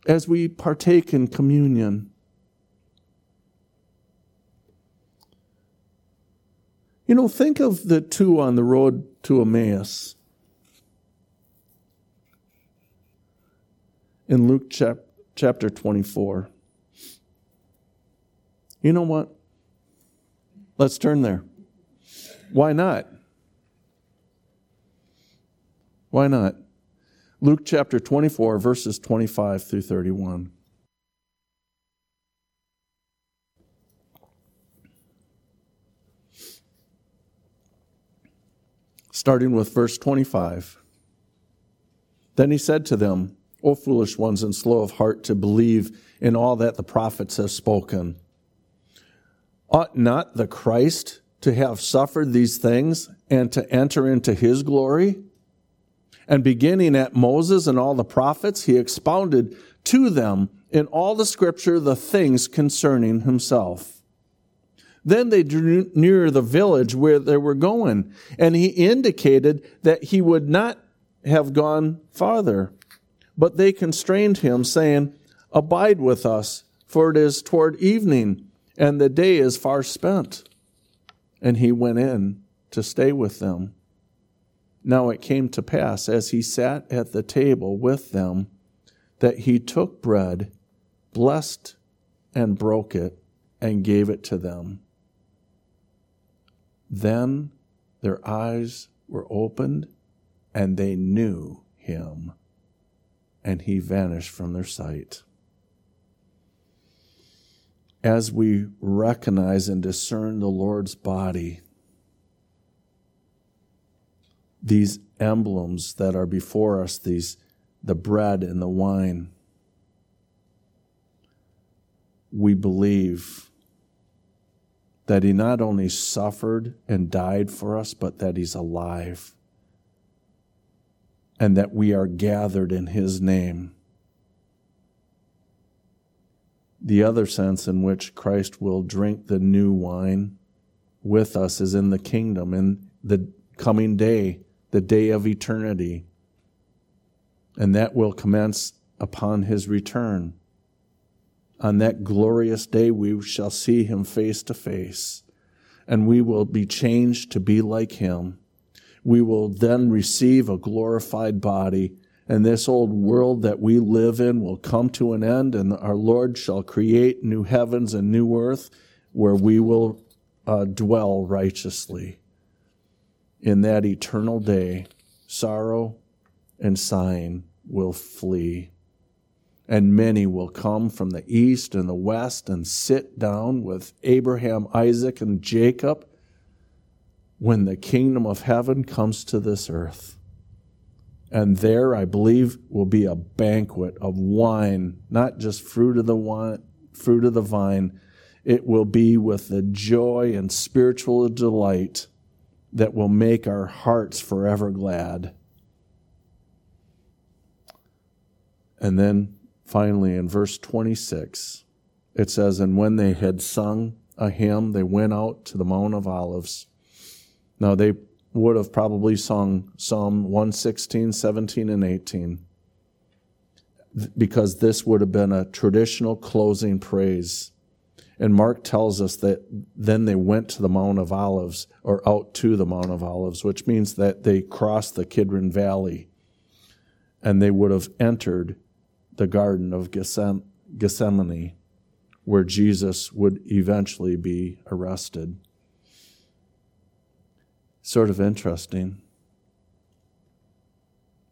as we partake in communion. You know, think of the two on the road to Emmaus. In Luke chap- chapter 24. You know what? Let's turn there. Why not? Why not? Luke chapter 24, verses 25 through 31. starting with verse 25. Then he said to them, O foolish ones and slow of heart to believe in all that the prophets have spoken. Ought not the Christ to have suffered these things and to enter into his glory? And beginning at Moses and all the prophets, he expounded to them in all the scripture the things concerning himself. Then they drew near the village where they were going, and he indicated that he would not have gone farther. But they constrained him, saying, Abide with us, for it is toward evening, and the day is far spent. And he went in to stay with them. Now it came to pass, as he sat at the table with them, that he took bread, blessed and broke it, and gave it to them then their eyes were opened and they knew him, and he vanished from their sight. As we recognize and discern the Lord's body, these emblems that are before us, these the bread and the wine, we believe that he not only suffered and died for us, but that he's alive and that we are gathered in his name. The other sense in which Christ will drink the new wine with us is in the kingdom, in the coming day, the day of eternity. And that will commence upon his return. On that glorious day, we shall see him face to face, and we will be changed to be like him. We will then receive a glorified body, and this old world that we live in will come to an end, and our Lord shall create new heavens and new earth where we will uh, dwell righteously. In that eternal day, sorrow and sighing will flee and many will come from the east and the west and sit down with Abraham, Isaac, and Jacob when the kingdom of heaven comes to this earth. And there, I believe, will be a banquet of wine, not just fruit of the wine, fruit of the vine. It will be with the joy and spiritual delight that will make our hearts forever glad. And then finally, in verse 26, it says, And when they had sung a hymn, they went out to the Mount of Olives. Now, they would have probably sung Psalm 116, 17, and 18. because this would have been a traditional closing praise. And Mark tells us that then they went to the Mount of Olives or out to the Mount of Olives, which means that they crossed the Kidron Valley and they would have entered the Garden of Gethsemane, where Jesus would eventually be arrested. Sort of interesting.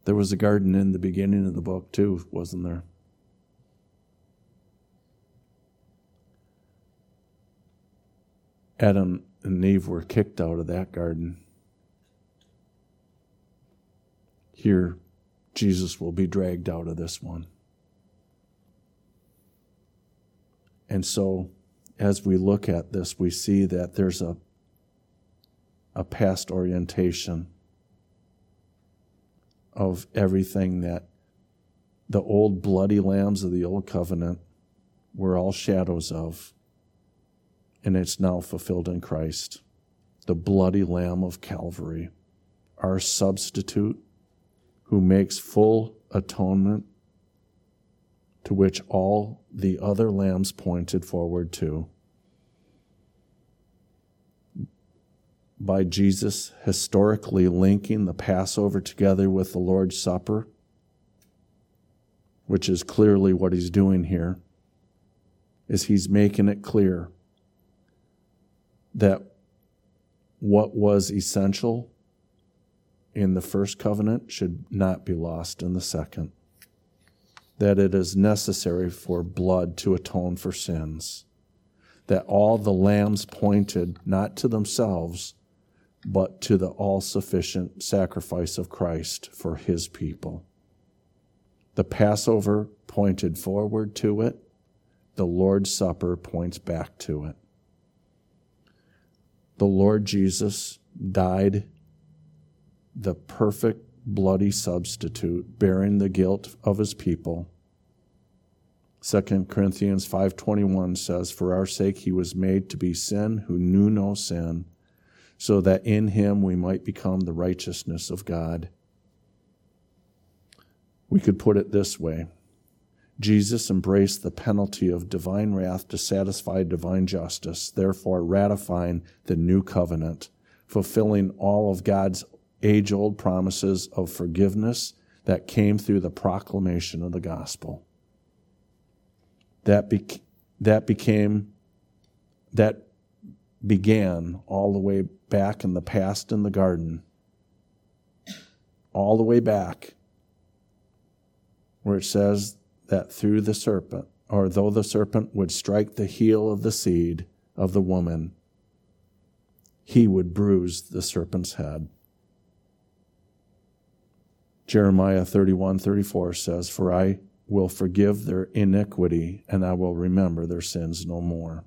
There was a garden in the beginning of the book, too, wasn't there? Adam and Eve were kicked out of that garden. Here, Jesus will be dragged out of this one. And so, as we look at this, we see that there's a, a past orientation of everything that the old bloody lambs of the old covenant were all shadows of. And it's now fulfilled in Christ, the bloody lamb of Calvary, our substitute who makes full atonement to which all the other lambs pointed forward to. By Jesus historically linking the Passover together with the Lord's Supper, which is clearly what he's doing here, is he's making it clear that what was essential in the first covenant should not be lost in the second. That it is necessary for blood to atone for sins. That all the lambs pointed not to themselves, but to the all sufficient sacrifice of Christ for his people. The Passover pointed forward to it, the Lord's Supper points back to it. The Lord Jesus died the perfect bloody substitute bearing the guilt of his people 2 corinthians 5.21 says for our sake he was made to be sin who knew no sin so that in him we might become the righteousness of God. We could put it this way Jesus embraced the penalty of divine wrath to satisfy divine justice, therefore ratifying the new covenant, fulfilling all of God's age old promises of forgiveness that came through the proclamation of the gospel. That, be- that became, that began all the way back in the past in the garden, all the way back, where it says that through the serpent, or though the serpent would strike the heel of the seed of the woman, he would bruise the serpent's head. Jeremiah 31 34 says, For I will forgive their iniquity, and I will remember their sins no more.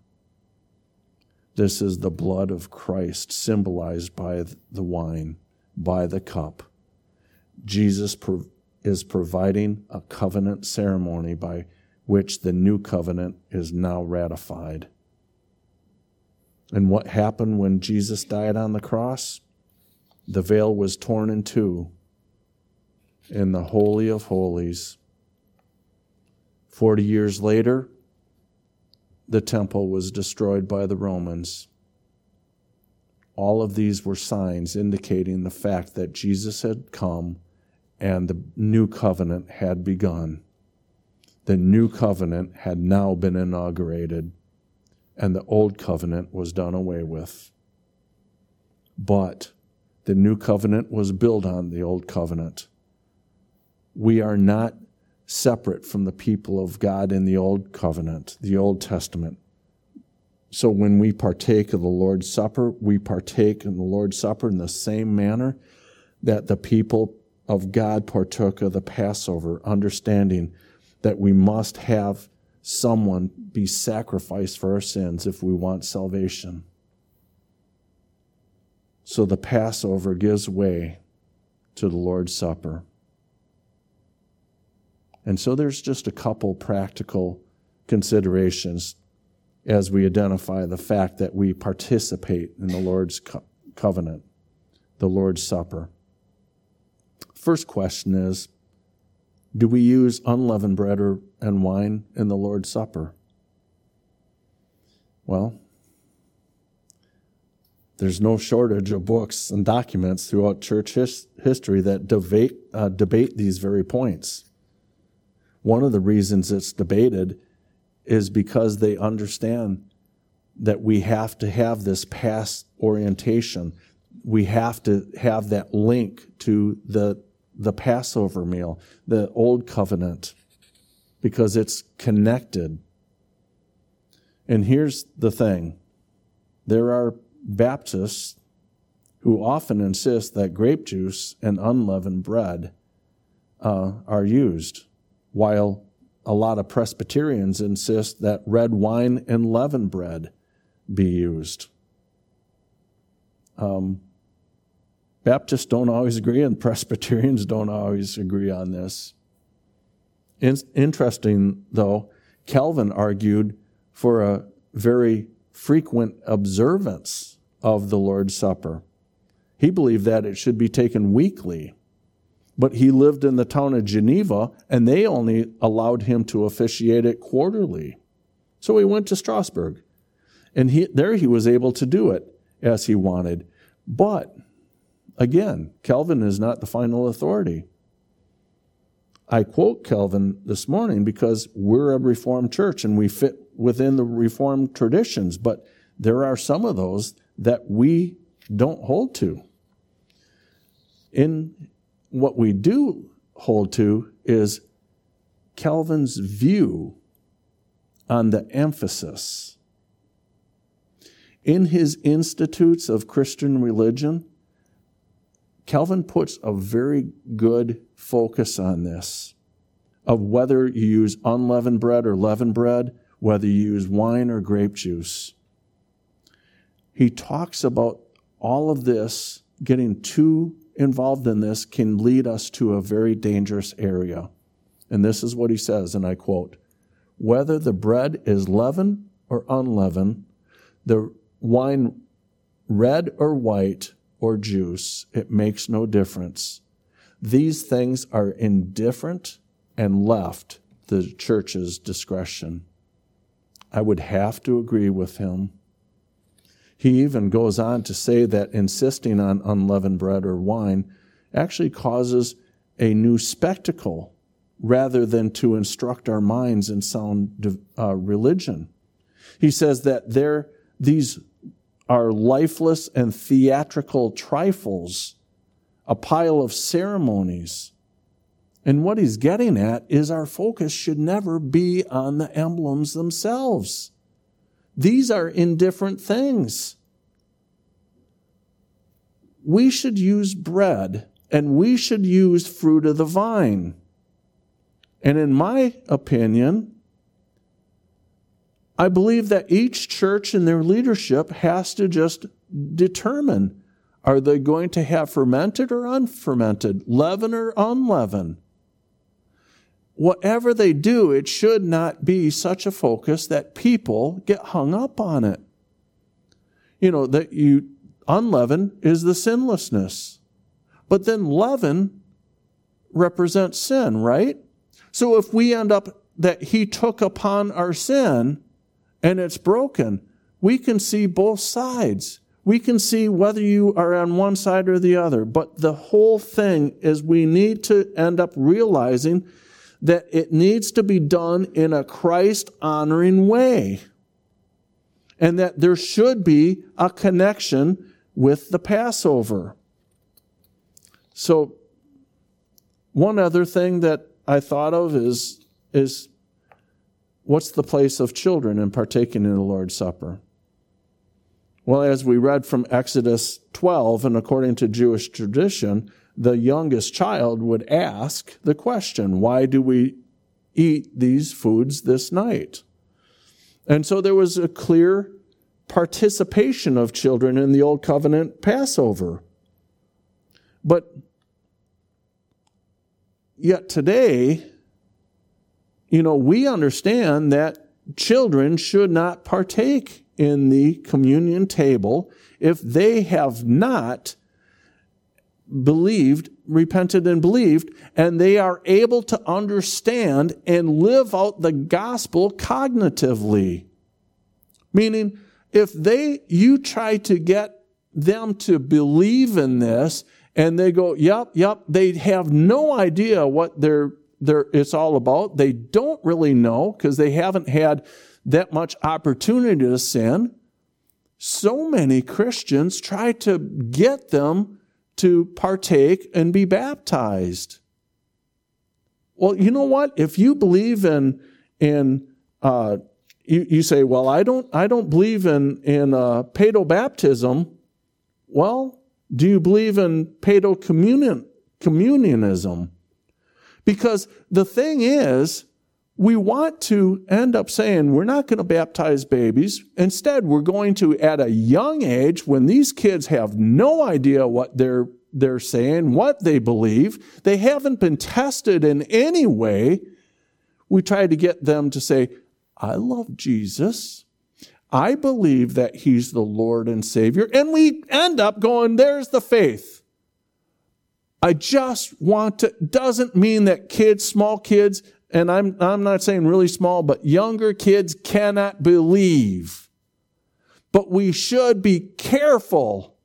This is the blood of Christ symbolized by the wine, by the cup. Jesus is providing a covenant ceremony by which the new covenant is now ratified. And what happened when Jesus died on the cross? The veil was torn in two in the Holy of Holies. Forty years later, the temple was destroyed by the Romans. All of these were signs indicating the fact that Jesus had come and the new covenant had begun. The new covenant had now been inaugurated, and the old covenant was done away with. But the new covenant was built on the old covenant. We are not separate from the people of God in the Old Covenant, the Old Testament. So when we partake of the Lord's Supper, we partake in the Lord's Supper in the same manner that the people of God partook of the Passover, understanding that we must have someone be sacrificed for our sins if we want salvation. So the Passover gives way to the Lord's Supper. And so there's just a couple practical considerations as we identify the fact that we participate in the Lord's co- covenant, the Lord's Supper. First question is do we use unleavened bread or, and wine in the Lord's Supper? Well, there's no shortage of books and documents throughout church his, history that debate, uh, debate these very points. One of the reasons it's debated is because they understand that we have to have this past orientation. We have to have that link to the, the Passover meal, the Old Covenant, because it's connected. And here's the thing there are Baptists who often insist that grape juice and unleavened bread uh, are used, while a lot of Presbyterians insist that red wine and leavened bread be used. Um, Baptists don't always agree, and Presbyterians don't always agree on this. In- interesting, though, Calvin argued for a very frequent observance of the Lord's Supper. He believed that it should be taken weekly. But he lived in the town of Geneva, and they only allowed him to officiate it quarterly. So he went to Strasbourg. And he, there he was able to do it as he wanted. But again, Calvin is not the final authority. I quote Calvin this morning because we're a Reformed church and we fit within the Reformed traditions, but there are some of those that we don't hold to. In what we do hold to is Calvin's view on the emphasis in his Institutes of Christian Religion, Calvin puts a very good focus on this of whether you use unleavened bread or leavened bread, whether you use wine or grape juice. He talks about all of this, getting too involved in this can lead us to a very dangerous area. And this is what he says, and I quote Whether the bread is leavened or unleavened, the wine red or white or juice, it makes no difference. These things are indifferent and left the church's discretion. I would have to agree with him. He even goes on to say that insisting on unleavened bread or wine actually causes a new spectacle rather than to instruct our minds in sound uh, religion. He says that there, these are lifeless and theatrical trifles, a pile of ceremonies. And what he's getting at is our focus should never be on the emblems themselves. These are indifferent things. We should use bread and we should use fruit of the vine. And in my opinion, I believe that each church and their leadership has to just determine are they going to have fermented or unfermented, leaven or unleavened? Whatever they do, it should not be such a focus that people get hung up on it. You know, that you, unleavened is the sinlessness. But then leaven represents sin, right? So if we end up that he took upon our sin, and it's broken, we can see both sides. We can see whether you are on one side or the other. But the whole thing is we need to end up realizing that it needs to be done in a Christ honoring way. And that there should be a connection with the Passover. So, one other thing that I thought of is, is What's the place of children in partaking in the Lord's Supper? Well, as we read from Exodus 12, and according to Jewish tradition, the youngest child would ask the question, Why do we eat these foods this night? And so there was a clear participation of children in the Old Covenant Passover. But yet today, you know, we understand that children should not partake in the communion table if they have not believed, repented and believed, and they are able to understand and live out the gospel cognitively. Meaning, if they, you try to get them to believe in this and they go, yep, yep, they have no idea what they're, they're, it's all about. They don't really know because they haven't had that much opportunity to sin. So many Christians try to get them to partake and be baptized. Well, you know what? If you believe in, in, uh, you, you say, well, I don't, I don't believe in, in, uh, paedo baptism. Well, do you believe in paedo communion, communionism? Because the thing is, we want to end up saying we're not going to baptize babies. Instead, we're going to, at a young age, when these kids have no idea what they're, they're saying, what they believe, they haven't been tested in any way, we try to get them to say, I love Jesus. I believe that he's the Lord and Savior. And we end up going, there's the faith. I just want to, doesn't mean that kids, small kids, and I'm, I'm not saying really small, but younger kids cannot believe. But we should be careful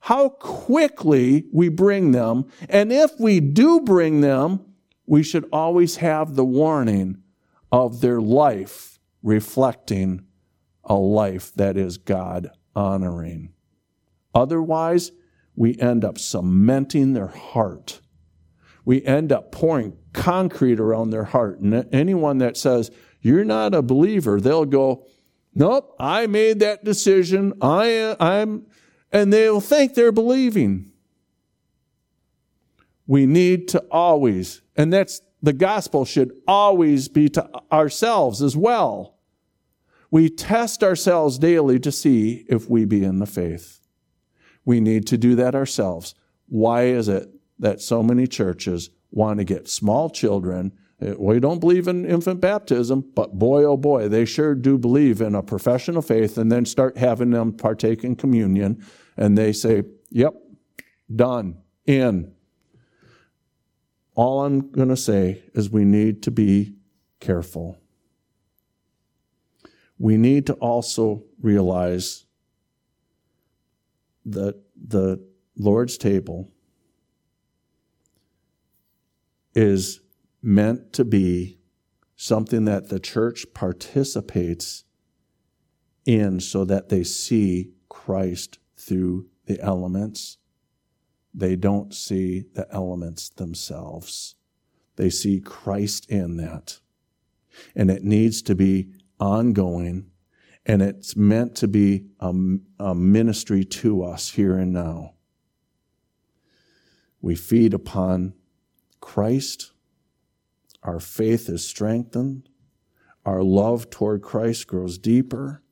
how quickly we bring them. And if we do bring them, we should always have the warning of their life reflecting a life that is God honoring. Otherwise, we end up cementing their heart. We end up pouring concrete around their heart. And anyone that says, you're not a believer, they'll go, nope, I made that decision. I, I'm, and they'll think they're believing. We need to always, and that's the gospel should always be to ourselves as well we test ourselves daily to see if we be in the faith. We need to do that ourselves. Why is it that so many churches want to get small children? Uh, we don't believe in infant baptism, but boy, oh boy, they sure do believe in a profession of faith and then start having them partake in communion. And they say, yep, done, in. All I'm going to say is we need to be careful we need to also realize that the Lord's table is meant to be something that the church participates in so that they see Christ through the elements. They don't see the elements themselves. They see Christ in that. And it needs to be ongoing, and it's meant to be a, a ministry to us here and now. We feed upon Christ, our faith is strengthened, our love toward Christ grows deeper,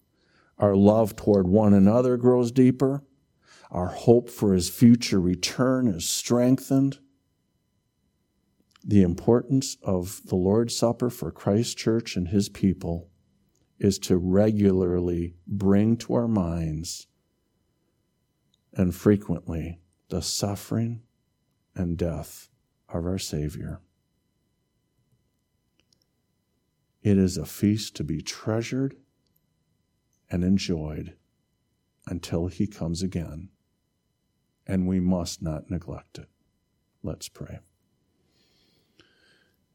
our love toward one another grows deeper, our hope for his future return is strengthened. The importance of the Lord's Supper for Christ Church and his people is to regularly bring to our minds and frequently the suffering and death of our Savior. It is a feast to be treasured and enjoyed until He comes again, and we must not neglect it. Let's pray.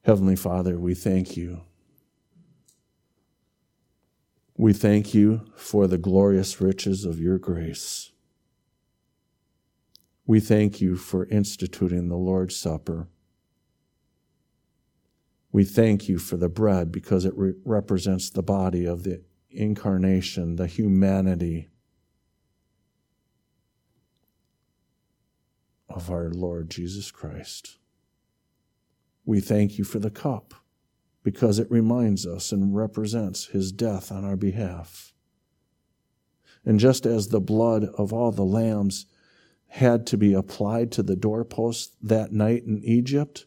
Heavenly Father, we thank you we thank you for the glorious riches of your grace. We thank you for instituting the Lord's Supper. We thank you for the bread because it re- represents the body of the incarnation, the humanity of our Lord Jesus Christ. We thank you for the cup because it reminds us and represents his death on our behalf. And just as the blood of all the lambs had to be applied to the doorpost that night in Egypt,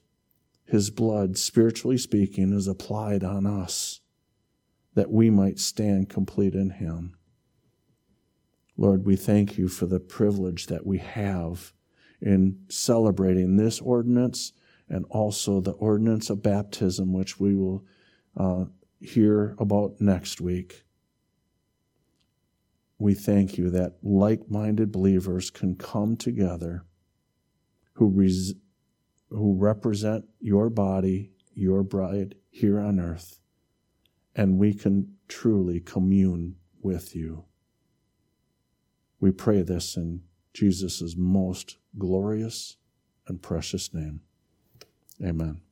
his blood, spiritually speaking, is applied on us that we might stand complete in him. Lord, we thank you for the privilege that we have in celebrating this ordinance and also the ordinance of baptism, which we will uh, hear about next week. We thank you that like minded believers can come together who, res- who represent your body, your bride here on earth, and we can truly commune with you. We pray this in Jesus' most glorious and precious name. Amen.